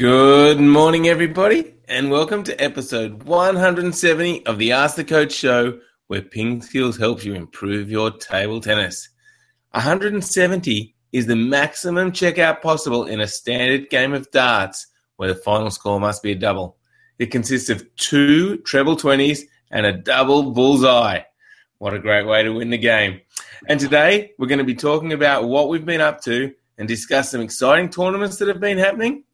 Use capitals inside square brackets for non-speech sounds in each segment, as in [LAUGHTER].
Good morning, everybody, and welcome to episode 170 of the Ask the Coach show, where Ping Skills helps you improve your table tennis. 170 is the maximum checkout possible in a standard game of darts, where the final score must be a double. It consists of two treble 20s and a double bullseye. What a great way to win the game. And today, we're going to be talking about what we've been up to and discuss some exciting tournaments that have been happening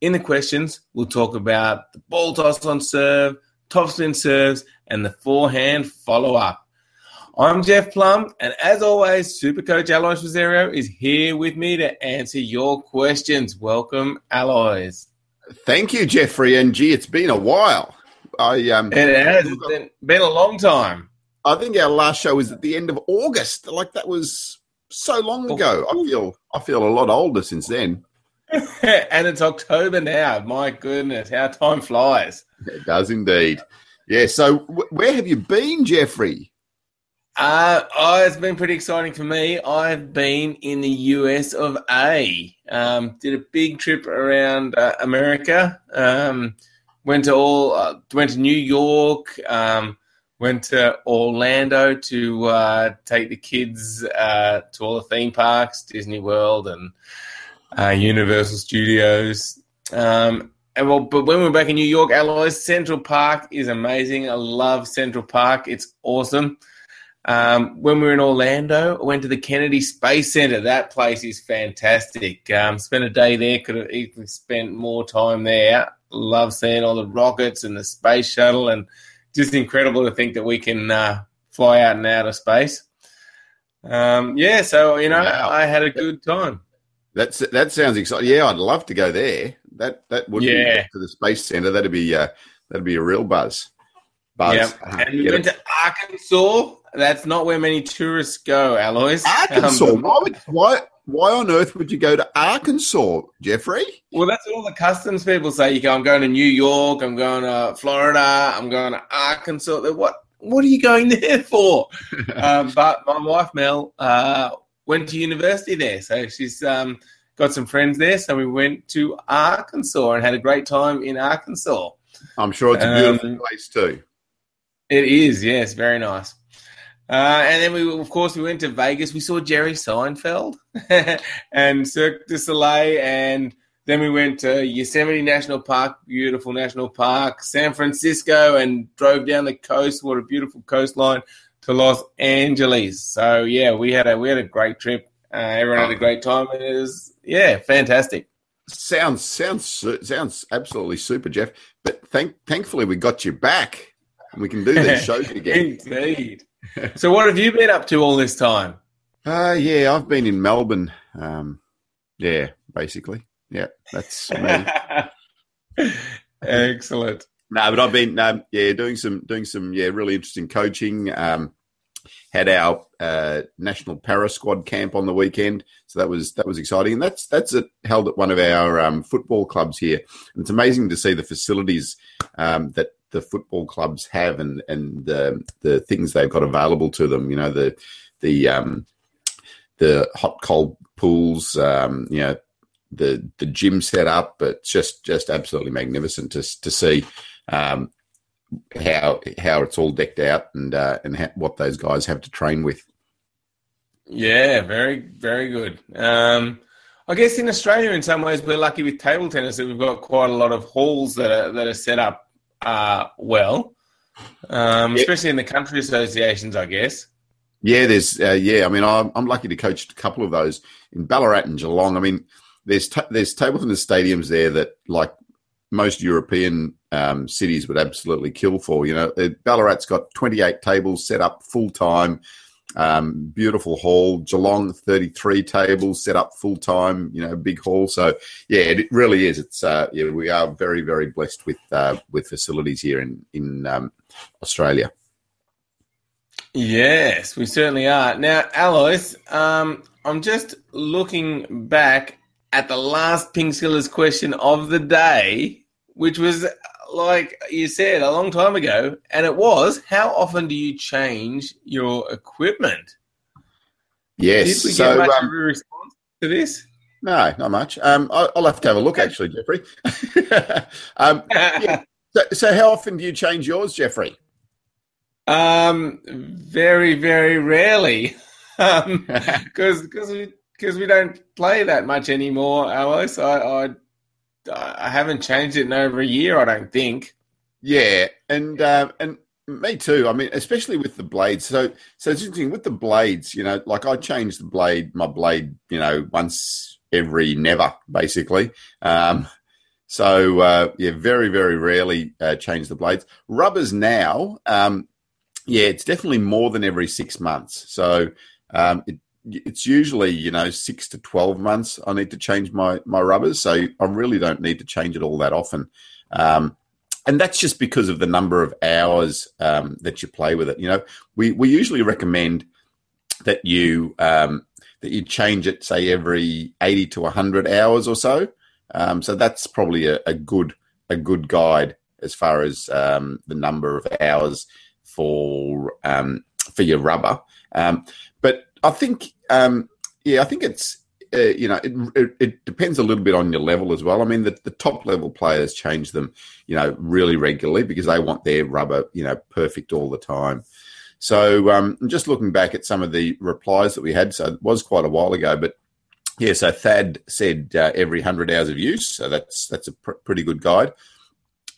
in the questions, we'll talk about the ball toss on serve, topspin serves, and the forehand follow up. I'm Jeff Plumb, and as always, Super Coach Alois Rosario is here with me to answer your questions. Welcome, Alois. Thank you, Jeffrey. And gee, it's been a while. I um, it has it's been, been a long time. I think our last show was at the end of August. Like that was so long ago. I feel I feel a lot older since then. [LAUGHS] and it's October now. My goodness, how time flies. It does indeed. Yeah. So, w- where have you been, Jeffrey? Uh, oh, it's been pretty exciting for me. I've been in the US of A. Um, did a big trip around uh, America. Um, went to all, uh, went to New York. Um, went to Orlando to uh, take the kids uh, to all the theme parks, Disney World, and uh, Universal Studios. Um, and well, but when we're back in New York, Alois Central Park is amazing. I love Central Park; it's awesome. Um, when we were in Orlando, I went to the Kennedy Space Center. That place is fantastic. Um, spent a day there. Could have easily spent more time there. Love seeing all the rockets and the space shuttle, and just incredible to think that we can uh, fly out and out of space. Um, yeah, so you know, wow. I had a good time. That's that sounds exciting. Yeah, I'd love to go there. That that would yeah. be to the space center. That'd be uh, that'd be a real buzz. Buzz. Yeah, uh, and we went it. to Arkansas. That's not where many tourists go, Alois. Arkansas. Um, why would why why on earth would you go to Arkansas, Jeffrey? Well, that's all the customs people say. You go, I'm going to New York. I'm going to Florida. I'm going to Arkansas. What what are you going [LAUGHS] there for? [LAUGHS] um, but my wife Mel uh, went to university there, so she's um, got some friends there. So we went to Arkansas and had a great time in Arkansas. I'm sure it's a beautiful um, place too. It is, yes, very nice. Uh, and then we, of course, we went to Vegas. We saw Jerry Seinfeld [LAUGHS] and Cirque du Soleil, and then we went to Yosemite National Park, beautiful national park, San Francisco, and drove down the coast. What a beautiful coastline! to Los Angeles. So yeah, we had a we had a great trip. Uh, everyone had a great time. It was yeah, fantastic. Sounds sounds sounds absolutely super, Jeff. But thank thankfully we got you back, and we can do these [LAUGHS] shows again. Indeed. so what have you been up to all this time? Uh yeah, I've been in Melbourne. Um, yeah, basically. Yeah, that's [LAUGHS] me. Excellent. No, but I've been um, yeah doing some doing some yeah really interesting coaching. Um, had our uh, national para squad camp on the weekend, so that was that was exciting. And that's that's it, held at one of our um, football clubs here. And it's amazing to see the facilities um, that the football clubs have and and the the things they've got available to them. You know the the um, the hot cold pools. Um, you know the the gym set up, but just just absolutely magnificent to to see um, how how it's all decked out and uh, and ha- what those guys have to train with. Yeah, very very good. Um, I guess in Australia, in some ways, we're lucky with table tennis that we've got quite a lot of halls that are that are set up uh, well, um, yep. especially in the country associations, I guess. Yeah, there's uh, yeah. I mean, I'm, I'm lucky to coach a couple of those in Ballarat and Geelong. I mean, there's t- there's table tennis stadiums there that like most European um, cities would absolutely kill for. You know, Ballarat's got 28 tables set up full time, um, beautiful hall. Geelong 33 tables set up full time. You know, big hall. So yeah, it really is. It's uh, yeah, we are very very blessed with uh, with facilities here in in um, Australia. Yes, we certainly are. Now, Alois, um, I'm just looking back at the last Ping Skills question of the day, which was like you said a long time ago, and it was how often do you change your equipment? Yes. Did we so, get much um, response to this? No, not much. Um, I, will have to have a look, actually, Jeffrey. [LAUGHS] um, yeah. so, so, how often do you change yours, Jeffrey? Um, very, very rarely, because [LAUGHS] um, [LAUGHS] because we because we don't play that much anymore, Alois. I, I I haven't changed it in over a year. I don't think. Yeah, and uh, and me too. I mean, especially with the blades. So so it's interesting with the blades. You know, like I change the blade, my blade. You know, once every never, basically. Um, so uh, yeah, very very rarely uh, change the blades. Rubbers now. Um, yeah, it's definitely more than every six months. So um, it, it's usually you know six to twelve months. I need to change my my rubbers, so I really don't need to change it all that often. Um, and that's just because of the number of hours um, that you play with it. You know, we we usually recommend that you um, that you change it, say every eighty to hundred hours or so. Um, so that's probably a, a, good a good guide as far as um, the number of hours for um, for your rubber. Um, I think, um, yeah, I think it's uh, you know, it, it, it, depends a little bit on your level as well. I mean, the, the top level players change them, you know, really regularly because they want their rubber, you know, perfect all the time. So, um, just looking back at some of the replies that we had, so it was quite a while ago, but yeah, so Thad said uh, every 100 hours of use. So that's that's a pr- pretty good guide.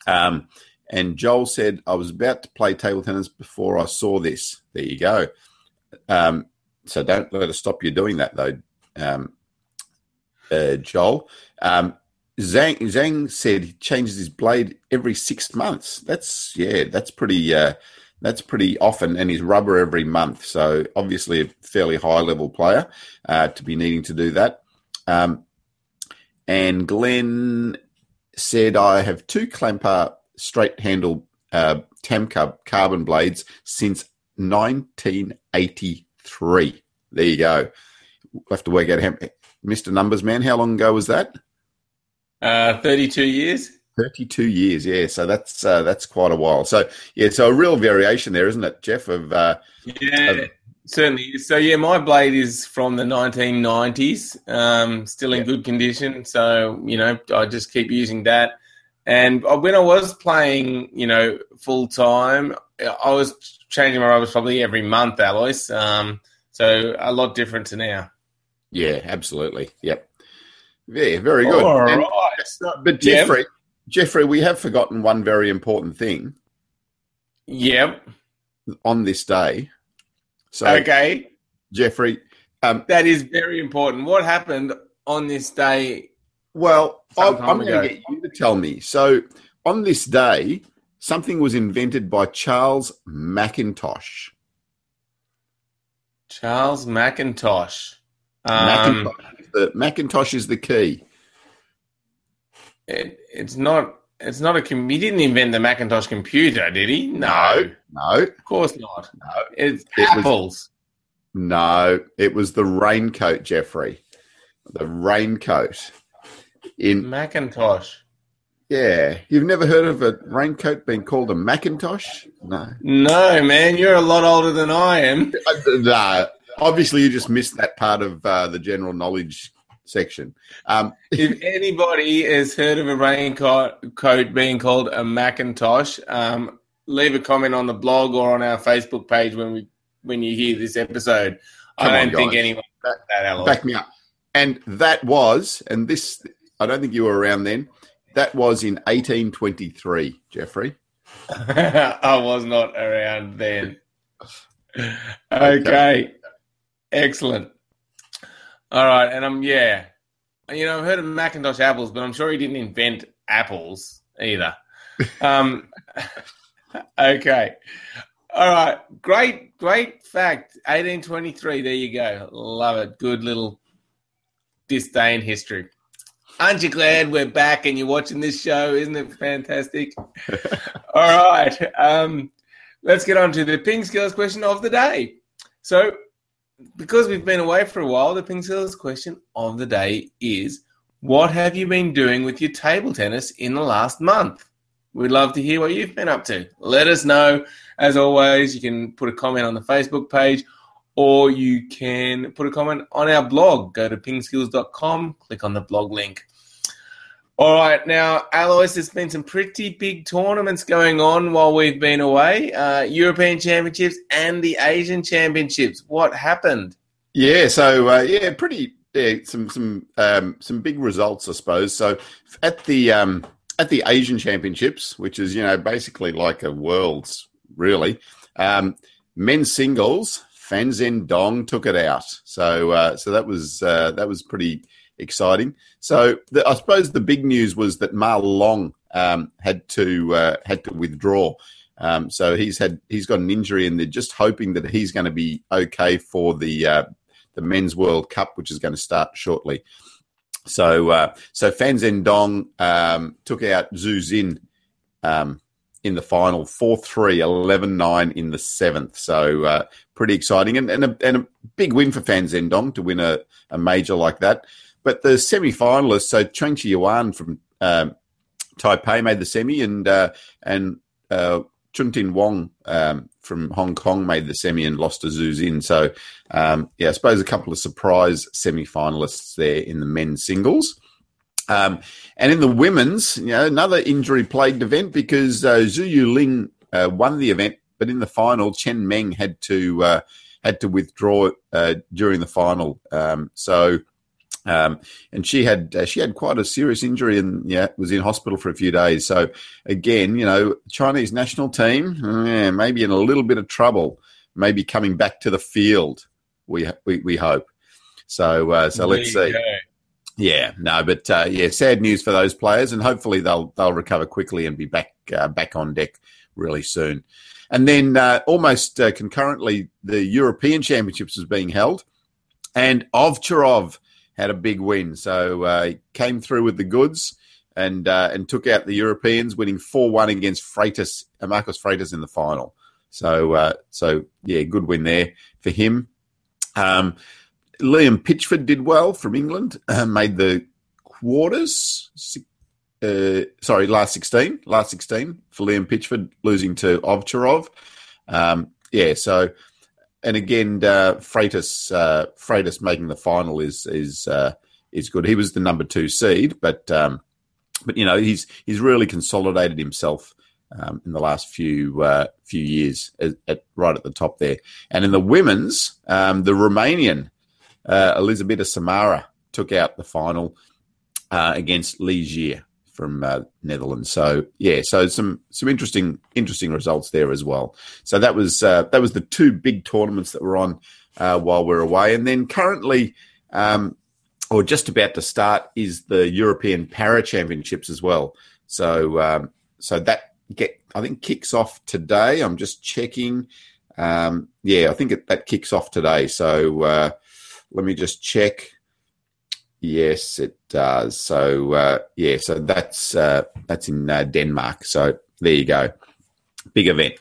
Um, and Joel said, I was about to play table tennis before I saw this. There you go. Um, so don't let us stop you doing that, though, um, uh, Joel. Um, Zhang, Zhang said he changes his blade every six months. That's, yeah, that's pretty. Uh, that's pretty often, and his rubber every month. So obviously a fairly high level player uh, to be needing to do that. Um, and Glenn said, I have two clamper straight handle uh, Tamca carbon blades since 1983. There you go. We'll have to work out how, Mr. Numbers Man, how long ago was that? Uh, 32 years. 32 years, yeah. So that's uh, that's quite a while. So yeah, so a real variation there, isn't it, Jeff? Of uh, yeah, of, certainly. So yeah, my blade is from the 1990s, um, still in yeah. good condition. So you know, I just keep using that. And when I was playing, you know, full time, I was changing my rubbers probably every month, Alois. Um, so a lot different to now. Yeah, absolutely. Yep. Yeah, very good. All and, right. But Jeffrey, yep. Jeffrey, we have forgotten one very important thing. Yep. On this day. So Okay. Jeffrey. Um, that is very important. What happened on this day well, I'm going to get you to tell me. So, on this day, something was invented by Charles Macintosh. Charles Macintosh. Um, Macintosh, the, Macintosh is the key. It, it's not. It's not a. He didn't invent the Macintosh computer, did he? No, no, of course not. No, it's it apples. Was, no, it was the raincoat, Jeffrey. The raincoat in Macintosh. Yeah, you've never heard of a raincoat being called a Macintosh? No, no, man, you're a lot older than I am. [LAUGHS] no, obviously you just missed that part of uh, the general knowledge section. Um, [LAUGHS] if anybody has heard of a raincoat coat being called a Macintosh, um, leave a comment on the blog or on our Facebook page when we when you hear this episode. I don't on, think anyone back, that, back me up. And that was, and this I don't think you were around then. That was in 1823, Jeffrey. [LAUGHS] I was not around then. okay. okay. Excellent. All right. And I'm, um, yeah. You know, I've heard of Macintosh apples, but I'm sure he didn't invent apples either. [LAUGHS] um, [LAUGHS] okay. All right. Great, great fact. 1823. There you go. Love it. Good little disdain history. Aren't you glad we're back and you're watching this show? Isn't it fantastic? [LAUGHS] All right. Um, let's get on to the Ping Skills question of the day. So, because we've been away for a while, the Ping Skills question of the day is What have you been doing with your table tennis in the last month? We'd love to hear what you've been up to. Let us know. As always, you can put a comment on the Facebook page or you can put a comment on our blog. Go to pingskills.com, click on the blog link. All right, now, Alois, there's been some pretty big tournaments going on while we've been away uh, European Championships and the Asian Championships. What happened? Yeah, so, uh, yeah, pretty. Yeah, some some um, some big results, I suppose. So at the um, at the Asian Championships, which is you know basically like a world's really, um, men's singles, Fan Zhendong Dong took it out. So uh, so that was uh, that was pretty exciting. So the, I suppose the big news was that Ma Long um, had to uh, had to withdraw. Um, so he's had he's got an injury, and they're just hoping that he's going to be okay for the uh, the Men's World Cup, which is going to start shortly. So uh, so Fan Zhendong um, took out Xu Xin um, in the final 4-3, 11-9 in the seventh. So uh, pretty exciting and, and, a, and a big win for Fan Zhendong to win a, a major like that. But the semi-finalists, so Chen Yuan from um, Taipei made the semi, and uh, and uh, Chuntin Wong um, from Hong Kong made the semi and lost to Xu Xin. So, um, yeah, I suppose a couple of surprise semi-finalists there in the men's singles. Um, and in the women's, you know, another injury-plagued event because uh, Zhu Yuling uh, won the event, but in the final, Chen Meng had to uh, had to withdraw uh, during the final. Um, so um, and she had uh, she had quite a serious injury and yeah was in hospital for a few days. So again, you know, Chinese national team yeah, maybe in a little bit of trouble, maybe coming back to the field. We we, we hope. So uh, so let's see. Yeah, no, but uh, yeah, sad news for those players, and hopefully they'll they'll recover quickly and be back uh, back on deck really soon. And then uh, almost uh, concurrently, the European Championships is being held, and Ovcharov had a big win. So uh, came through with the goods and uh, and took out the Europeans, winning four one against Freitas, uh, Marcos Freitas in the final. So uh, so yeah, good win there for him. Um, Liam Pitchford did well from England, uh, made the quarters. Uh, sorry, last sixteen, last sixteen for Liam Pitchford, losing to Ovcharov. Um, yeah, so and again, uh, Freitas, uh, Freitas making the final is is uh, is good. He was the number two seed, but um, but you know he's he's really consolidated himself um, in the last few uh, few years at, at, right at the top there. And in the women's, um, the Romanian uh, Elizabeth Samara took out the final uh, against Li Jie from uh, Netherlands. So yeah, so some some interesting interesting results there as well. So that was uh, that was the two big tournaments that were on uh, while we're away, and then currently. Um, or just about to start is the European Para Championships as well. So, um, so that get I think kicks off today. I'm just checking. Um, yeah, I think it, that kicks off today. So uh, let me just check. Yes, it does. So uh, yeah, so that's uh, that's in uh, Denmark. So there you go, big event.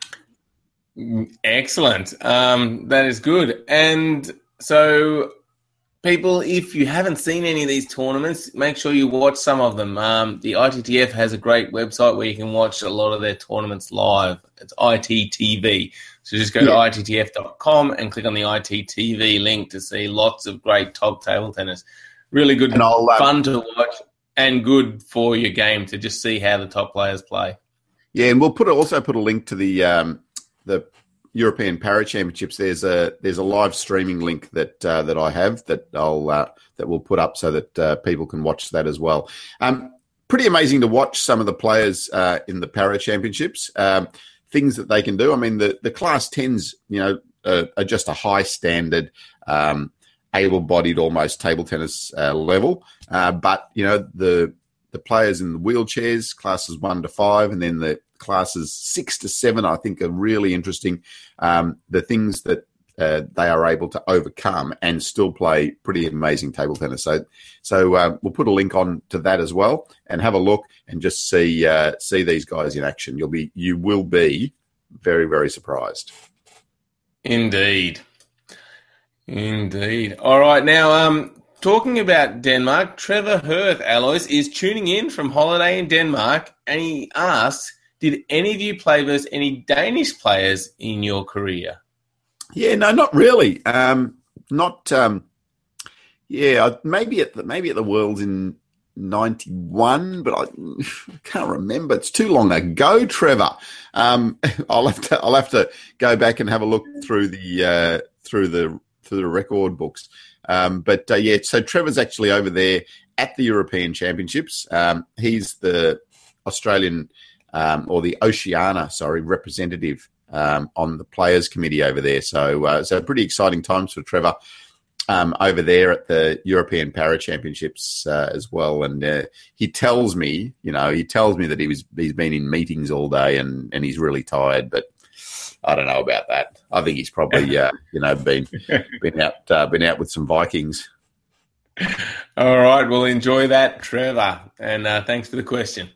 Excellent. Um, that is good. And so, people, if you haven't seen any of these tournaments, make sure you watch some of them. Um, the ITTF has a great website where you can watch a lot of their tournaments live. It's ITTV. So just go yeah. to ITTF.com and click on the ITTV link to see lots of great top table tennis really good, and I'll, um, fun to watch, and good for your game to just see how the top players play. Yeah, and we'll put also put a link to the um, the European Para Championships. There's a there's a live streaming link that uh, that I have that I'll uh, that we'll put up so that uh, people can watch that as well. Um, pretty amazing to watch some of the players uh, in the Para Championships. Um, things that they can do. I mean, the the class tens, you know, are just a high standard. Um, able-bodied, almost table tennis uh, level. Uh, but you know the the players in the wheelchairs, classes one to five, and then the classes six to seven, I think are really interesting. Um, the things that uh, they are able to overcome and still play pretty amazing table tennis. So, so uh, we'll put a link on to that as well, and have a look and just see uh, see these guys in action. You'll be you will be very very surprised. Indeed. Indeed. All right. Now, um, talking about Denmark, Trevor Hirth, Alois, is tuning in from holiday in Denmark, and he asks, "Did any of you play versus any Danish players in your career?" Yeah, no, not really. Um, not. Um, yeah, maybe at the maybe at the Worlds in '91, but I, I, [LAUGHS] can't remember. It's too long ago, Trevor. Um, [LAUGHS] I'll have to I'll have to go back and have a look through the uh, through the through the record books. Um, but uh, yeah, so Trevor's actually over there at the European Championships. Um, he's the Australian um, or the Oceania, sorry, representative um, on the players committee over there. So, uh, so pretty exciting times for Trevor um, over there at the European Para Championships uh, as well. And uh, he tells me, you know, he tells me that he was he's been in meetings all day and and he's really tired, but. I don't know about that. I think he's probably, [LAUGHS] uh, you know, been been out uh, been out with some Vikings. All right, well, enjoy that, Trevor, and uh, thanks for the question.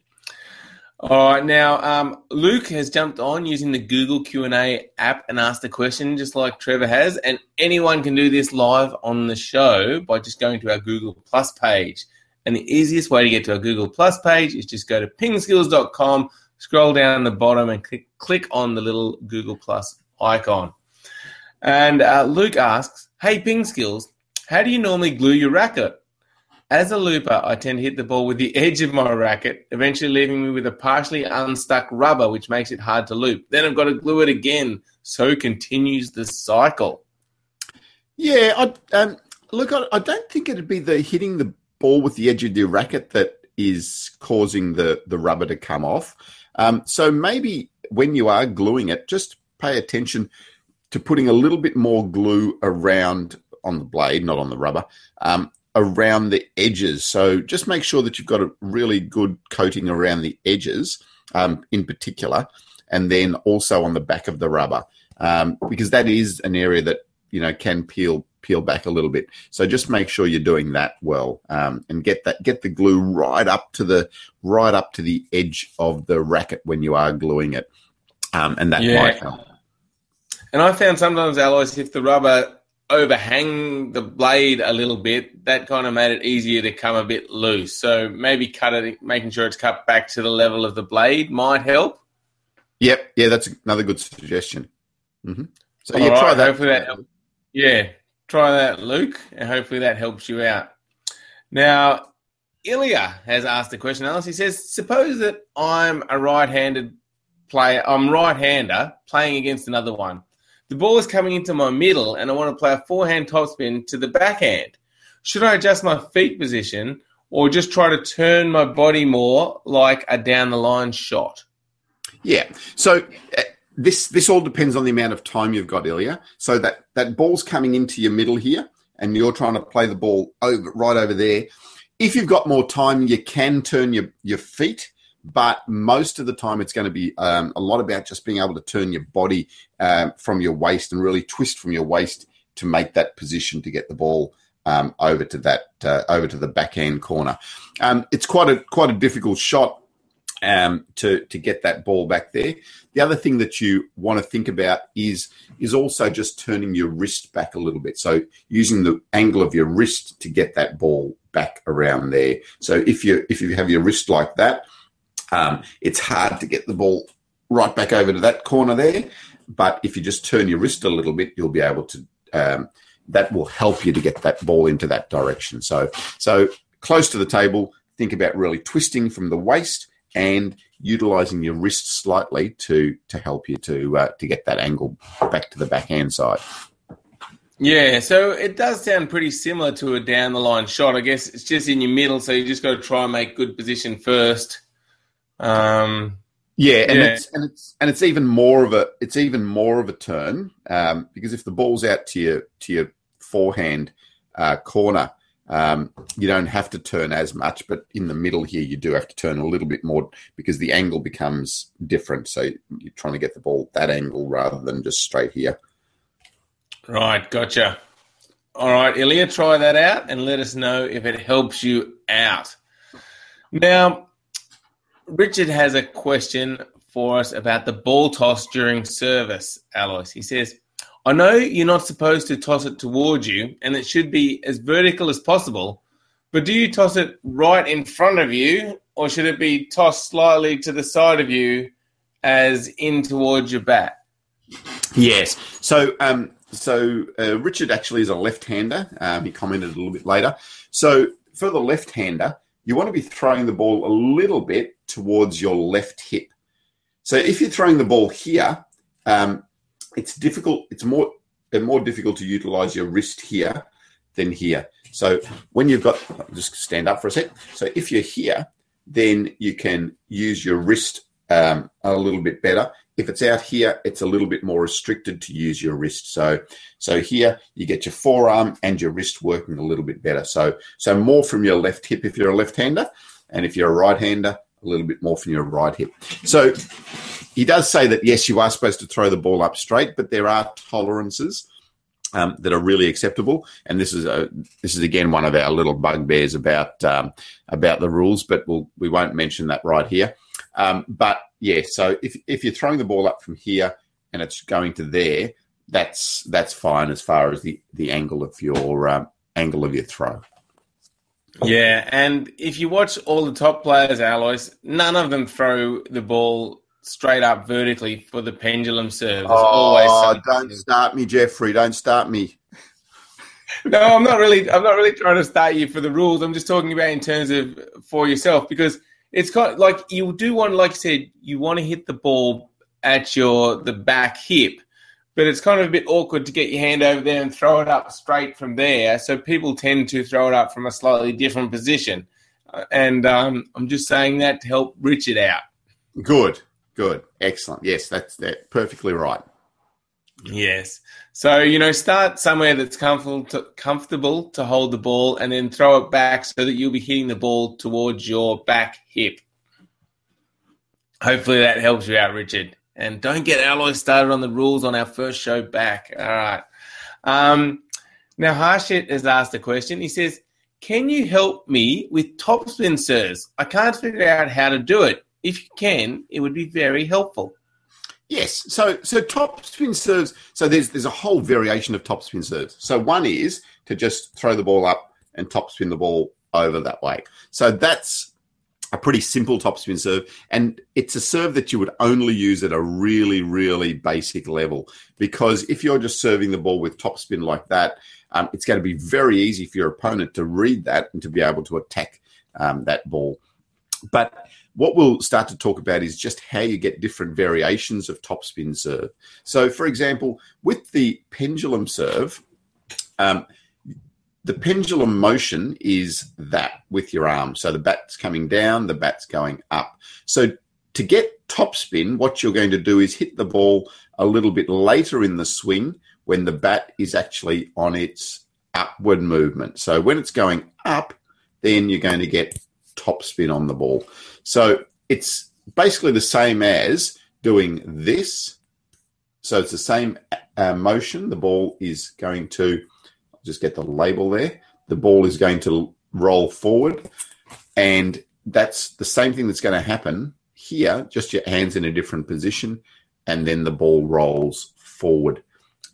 All right, now um, Luke has jumped on using the Google Q and A app and asked a question, just like Trevor has. And anyone can do this live on the show by just going to our Google Plus page. And the easiest way to get to our Google Plus page is just go to pingskills.com, scroll down the bottom, and click, click on the little Google Plus icon. And uh, Luke asks, "Hey, Ping Skills, how do you normally glue your racket?" As a looper, I tend to hit the ball with the [LAUGHS] edge of my racket, eventually leaving me with a partially unstuck rubber, which makes it hard to loop. Then I've got to glue it again. So continues the cycle. Yeah, I, um, look, I, I don't think it'd be the hitting the ball with the edge of the racket that is causing the, the rubber to come off. Um, so maybe when you are gluing it, just pay attention to putting a little bit more glue around on the blade, not on the rubber, um, around the edges. So just make sure that you've got a really good coating around the edges, um, in particular, and then also on the back of the rubber, um, because that is an area that you know can peel peel back a little bit. So just make sure you're doing that well, um, and get that get the glue right up to the right up to the edge of the racket when you are gluing it, um, and that yeah. might help. And I found sometimes, Alois, if the rubber overhang the blade a little bit, that kind of made it easier to come a bit loose. So maybe cut it, making sure it's cut back to the level of the blade might help. Yep, yeah, that's another good suggestion. Mm-hmm. So yeah, right, try that. Hopefully that yeah, try that, Luke, and hopefully that helps you out. Now, Ilya has asked a question. Alois, he says, suppose that I'm a right-handed player, I'm right-hander playing against another one the ball is coming into my middle and I want to play a forehand topspin to the backhand. Should I adjust my feet position or just try to turn my body more like a down the line shot? Yeah. So this this all depends on the amount of time you've got, Ilya. So that that ball's coming into your middle here, and you're trying to play the ball over right over there. If you've got more time, you can turn your your feet but most of the time it's going to be um, a lot about just being able to turn your body um, from your waist and really twist from your waist to make that position to get the ball um, over to that uh, over to the backhand corner. Um, it's quite a quite a difficult shot um, to to get that ball back there. The other thing that you want to think about is is also just turning your wrist back a little bit. So using the angle of your wrist to get that ball back around there. So if you if you have your wrist like that, um, it's hard to get the ball right back over to that corner there, but if you just turn your wrist a little bit, you'll be able to. Um, that will help you to get that ball into that direction. So, so close to the table, think about really twisting from the waist and utilizing your wrist slightly to to help you to uh, to get that angle back to the backhand side. Yeah, so it does sound pretty similar to a down the line shot. I guess it's just in your middle, so you just got to try and make good position first um, yeah, and yeah. it's and it's and it's even more of a it's even more of a turn um, because if the ball's out to your to your forehand uh, corner, um, you don't have to turn as much, but in the middle here, you do have to turn a little bit more because the angle becomes different. So you're trying to get the ball that angle rather than just straight here. Right, gotcha. All right, Ilya, try that out and let us know if it helps you out. Now, Richard has a question for us about the ball toss during service, Alois. He says, I know you're not supposed to toss it towards you and it should be as vertical as possible, but do you toss it right in front of you or should it be tossed slightly to the side of you as in towards your bat? Yes. So um, so uh, Richard actually is a left-hander. Um, he commented a little bit later. So for the left-hander, you want to be throwing the ball a little bit towards your left hip. So if you're throwing the ball here, um, it's difficult. It's more more difficult to utilize your wrist here than here. So when you've got, just stand up for a sec. So if you're here, then you can use your wrist um, a little bit better. If it's out here, it's a little bit more restricted to use your wrist. So, so here you get your forearm and your wrist working a little bit better. So, so more from your left hip if you're a left-hander, and if you're a right-hander, a little bit more from your right hip. So, he does say that yes, you are supposed to throw the ball up straight, but there are tolerances. Um, that are really acceptable. And this is a, this is again one of our little bugbears about um, about the rules, but we'll, we won't mention that right here. Um, but yeah, so if if you're throwing the ball up from here and it's going to there, that's that's fine as far as the the angle of your um, angle of your throw. Yeah, and if you watch all the top players, Alois, none of them throw the ball straight up vertically for the pendulum serve. There's oh, don't start me, Jeffrey. Don't start me. [LAUGHS] no, I'm not really. I'm not really trying to start you for the rules. I'm just talking about in terms of for yourself because it's kind like you do want, like I said, you want to hit the ball at your the back hip, but it's kind of a bit awkward to get your hand over there and throw it up straight from there. So people tend to throw it up from a slightly different position, uh, and um, I'm just saying that to help Richard out. Good, good, excellent. Yes, that's that perfectly right. Yes. So, you know, start somewhere that's comfortable to, comfortable to hold the ball and then throw it back so that you'll be hitting the ball towards your back hip. Hopefully that helps you out, Richard. And don't get Alois started on the rules on our first show back. All right. Um, now, Harshit has asked a question. He says, Can you help me with topspin serves? I can't figure out how to do it. If you can, it would be very helpful. Yes. So so top spin serves. So there's there's a whole variation of top spin serves. So one is to just throw the ball up and top spin the ball over that way. So that's a pretty simple top spin serve, and it's a serve that you would only use at a really really basic level because if you're just serving the ball with top spin like that, um, it's going to be very easy for your opponent to read that and to be able to attack um, that ball. But what we'll start to talk about is just how you get different variations of topspin serve. So, for example, with the pendulum serve, um, the pendulum motion is that with your arm. So the bat's coming down, the bat's going up. So to get topspin, what you're going to do is hit the ball a little bit later in the swing when the bat is actually on its upward movement. So when it's going up, then you're going to get topspin on the ball. So it's basically the same as doing this. So it's the same uh, motion. The ball is going to just get the label there. The ball is going to roll forward, and that's the same thing that's going to happen here. Just your hands in a different position, and then the ball rolls forward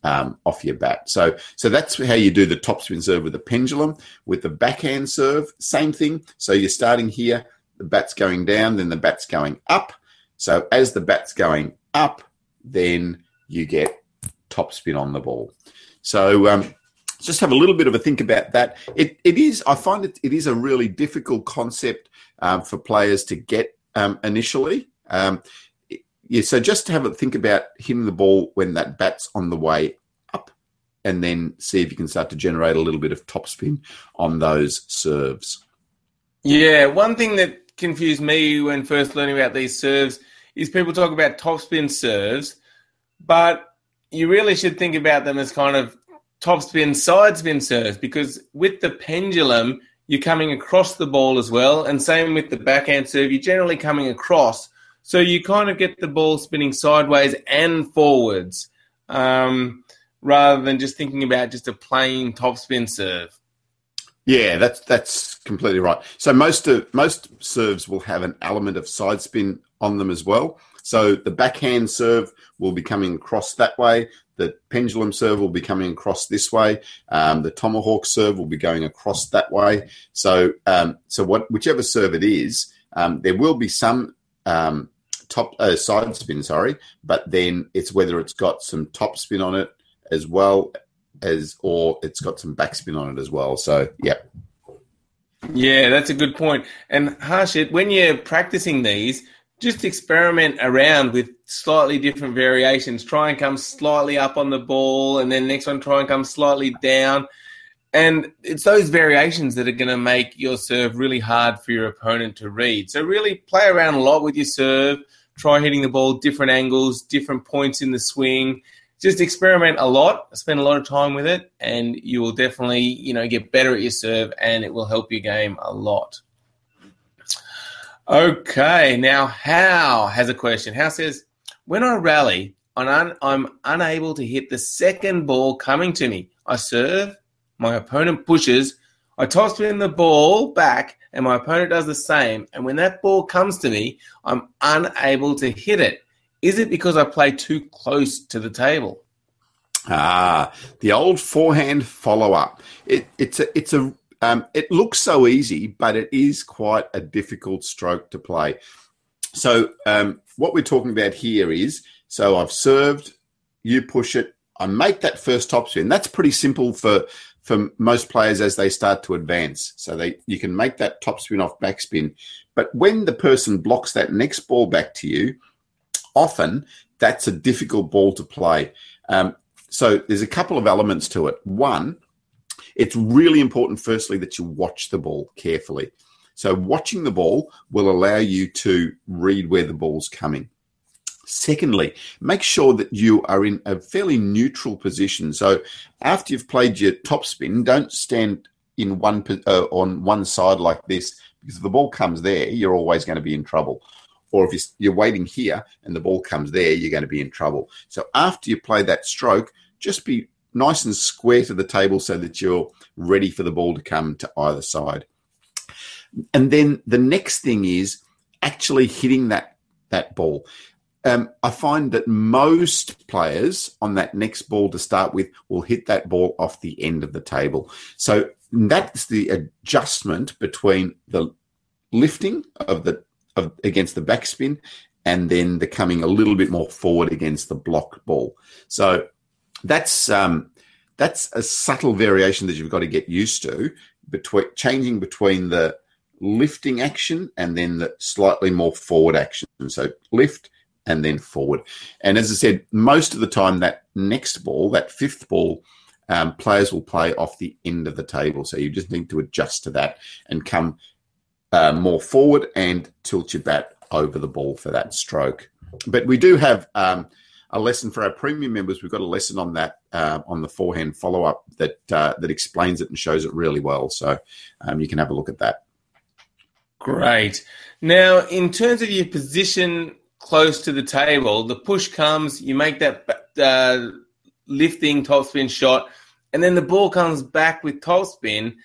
um, off your bat. So, so that's how you do the topspin serve with the pendulum. With the backhand serve, same thing. So you're starting here the bat's going down, then the bat's going up. So as the bat's going up, then you get top spin on the ball. So um, just have a little bit of a think about that. It, it is, I find it, it is a really difficult concept um, for players to get um, initially. Um, yeah, so just have a think about hitting the ball when that bat's on the way up, and then see if you can start to generate a little bit of topspin on those serves. Yeah, one thing that confused me when first learning about these serves is people talk about topspin serves, but you really should think about them as kind of topspin side spin serves because with the pendulum, you're coming across the ball as well. And same with the backhand serve, you're generally coming across. So you kind of get the ball spinning sideways and forwards um, rather than just thinking about just a plain topspin serve. Yeah, that's that's completely right. So most of most serves will have an element of side spin on them as well. So the backhand serve will be coming across that way. The pendulum serve will be coming across this way. Um, the tomahawk serve will be going across that way. So um, so what whichever serve it is, um, there will be some um, top uh, side spin, sorry, but then it's whether it's got some top spin on it as well as, or it's got some backspin on it as well. So, yeah. Yeah, that's a good point. And Harshit, when you're practicing these, just experiment around with slightly different variations. Try and come slightly up on the ball, and then next one try and come slightly down. And it's those variations that are going to make your serve really hard for your opponent to read. So really play around a lot with your serve. Try hitting the ball different angles, different points in the swing. Just experiment a lot. Spend a lot of time with it, and you will definitely, you know, get better at your serve, and it will help your game a lot. Okay, now How has a question. How says, when I rally, I'm, I'm unable to hit the second ball coming to me. I serve, my opponent pushes, I toss spin the ball back, and my opponent does the same. And when that ball comes to me, I'm unable to hit it. Is it because I play too close to the table? Ah, the old forehand follow up. It, it's a it's a um, it looks so easy, but it is quite a difficult stroke to play. So, um, what we're talking about here is so I've served, you push it, I make that first topspin. That's pretty simple for for most players as they start to advance. So they you can make that topspin off backspin, but when the person blocks that next ball back to you, often that's a difficult ball to play. Um, so there's a couple of elements to it. One, it's really important, firstly, that you watch the ball carefully. So, watching the ball will allow you to read where the ball's coming. Secondly, make sure that you are in a fairly neutral position. So, after you've played your top spin, don't stand in one uh, on one side like this because if the ball comes there, you're always going to be in trouble. Or if you're waiting here and the ball comes there, you're going to be in trouble. So after you play that stroke, just be nice and square to the table so that you're ready for the ball to come to either side. And then the next thing is actually hitting that that ball. Um, I find that most players on that next ball to start with will hit that ball off the end of the table. So that's the adjustment between the lifting of the of, against the backspin and then the coming a little bit more forward against the block ball. So that's um, that's a subtle variation that you've got to get used to between changing between the lifting action and then the slightly more forward action. So lift and then forward. And as I said, most of the time that next ball, that fifth ball, um, players will play off the end of the table. So you just need to adjust to that and come uh, more forward and tilt your bat over the ball for that stroke. But we do have um, a lesson for our premium members. We've got a lesson on that uh, on the forehand follow up that uh, that explains it and shows it really well. So um, you can have a look at that. Great. Now, in terms of your position close to the table, the push comes, you make that uh, lifting topspin shot, and then the ball comes back with topspin,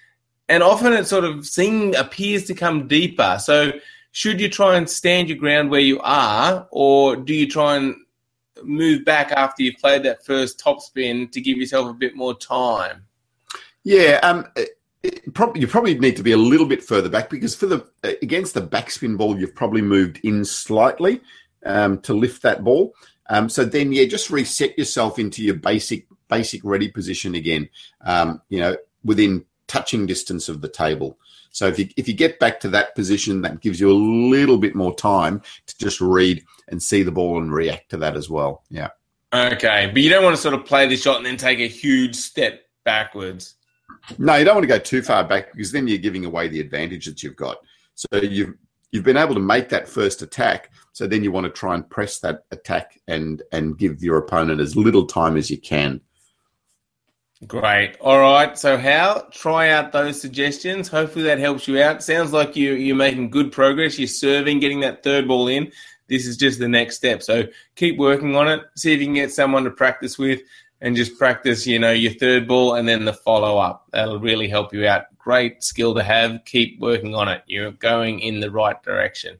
and often it sort of seems appears to come deeper. So, should you try and stand your ground where you are, or do you try and move back after you've played that first top spin to give yourself a bit more time? Yeah, um, probably, you probably need to be a little bit further back because for the against the backspin ball, you've probably moved in slightly um, to lift that ball. Um, so then, yeah, just reset yourself into your basic basic ready position again. Um, you know, within touching distance of the table. So if you if you get back to that position, that gives you a little bit more time to just read and see the ball and react to that as well. Yeah. Okay, but you don't want to sort of play the shot and then take a huge step backwards. No, you don't want to go too far back because then you're giving away the advantage that you've got. So you've you've been able to make that first attack. So then you want to try and press that attack and and give your opponent as little time as you can. Great. All right. So, how try out those suggestions. Hopefully, that helps you out. Sounds like you you're making good progress. You're serving, getting that third ball in. This is just the next step. So, keep working on it. See if you can get someone to practice with, and just practice. You know, your third ball and then the follow up. That'll really help you out. Great skill to have. Keep working on it. You're going in the right direction.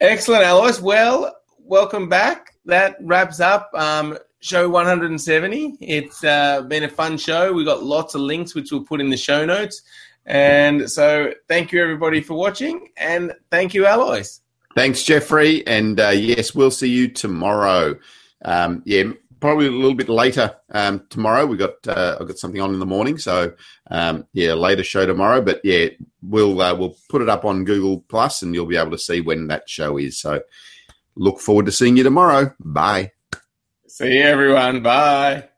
Excellent, Alois. Well, welcome back. That wraps up. Um, show 170. It's uh, been a fun show. We got lots of links, which we'll put in the show notes. And so, thank you everybody for watching, and thank you, Alois. Thanks, Jeffrey. And uh, yes, we'll see you tomorrow. Um, yeah, probably a little bit later um, tomorrow. We got uh, I've got something on in the morning, so um, yeah, later show tomorrow. But yeah, we'll uh, we'll put it up on Google Plus, and you'll be able to see when that show is. So look forward to seeing you tomorrow. Bye. See everyone. Bye.